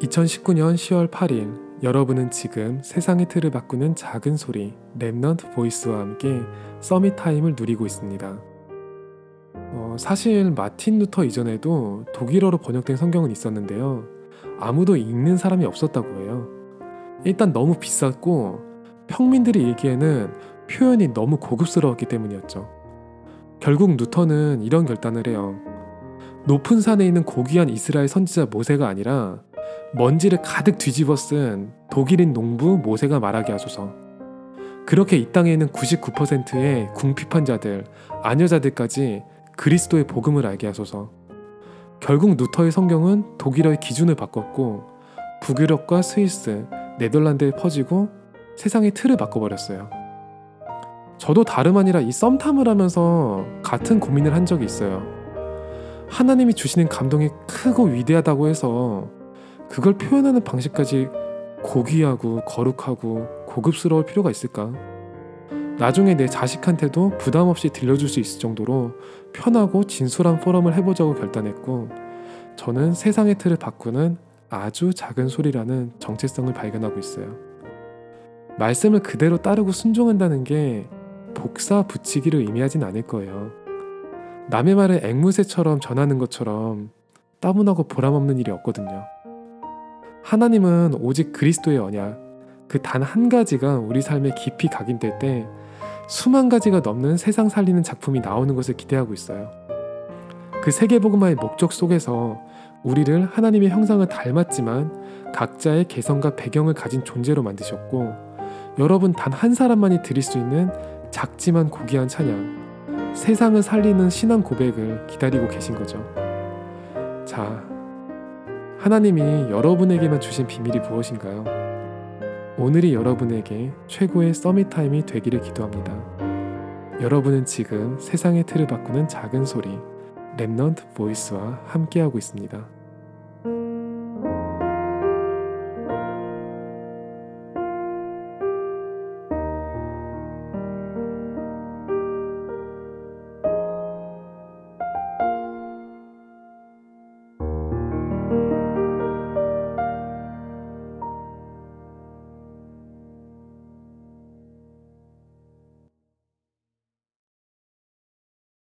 2019년 10월 8일 여러분은 지금 세상의 틀을 바꾸는 작은 소리 Remnant Voice와 함께 Summit Time을 누리고 있습니다. 어, 사실 마틴 루터 이전에도 독일어로 번역된 성경은 있었는데요. 아무도 읽는 사람이 없었다고 해요. 일단 너무 비쌌고 평민들이 읽기에는 표현이 너무 고급스러웠기 때문이었죠. 결국 루터는 이런 결단을 해요. 높은 산에 있는 고귀한 이스라엘 선지자 모세가 아니라 먼지를 가득 뒤집어 쓴 독일인 농부 모세가 말하게 하소서. 그렇게 이 땅에 있는 99%의 궁핍한자들, 아녀자들까지 그리스도의 복음을 알게 하소서. 결국 누터의 성경은 독일어의 기준을 바꿨고 북유럽과 스위스, 네덜란드에 퍼지고 세상의 틀을 바꿔버렸어요. 저도 다름 아니라 이 썸탐을 하면서 같은 고민을 한 적이 있어요. 하나님이 주시는 감동이 크고 위대하다고 해서 그걸 표현하는 방식까지 고귀하고 거룩하고 고급스러울 필요가 있을까? 나중에 내 자식한테도 부담 없이 들려줄 수 있을 정도로 편하고 진솔한 포럼을 해보자고 결단했고, 저는 세상의 틀을 바꾸는 아주 작은 소리라는 정체성을 발견하고 있어요. 말씀을 그대로 따르고 순종한다는 게 복사 붙이기를 의미하진 않을 거예요. 남의 말을 앵무새처럼 전하는 것처럼 따분하고 보람없는 일이 없거든요. 하나님은 오직 그리스도의 언약, 그 단 한 가지가 우리 삶에 깊이 각인될 때 수만 가지가 넘는 세상 살리는 작품이 나오는 것을 기대하고 있어요. 그 세계복음화의 목적 속에서 우리를 하나님의 형상을 닮았지만 각자의 개성과 배경을 가진 존재로 만드셨고 여러분 단 한 사람만이 드릴 수 있는 작지만 고귀한 찬양, 세상을 살리는 신앙 고백을 기다리고 계신 거죠. 자, 하나님이 여러분에게만 주신 비밀이 무엇인가요? 오늘이 여러분에게 최고의 Summit Time이 되기를 기도합니다. 여러분은 지금 세상의 틀을 바꾸는 작은 소리 Remnant Voice와 함께하고 있습니다.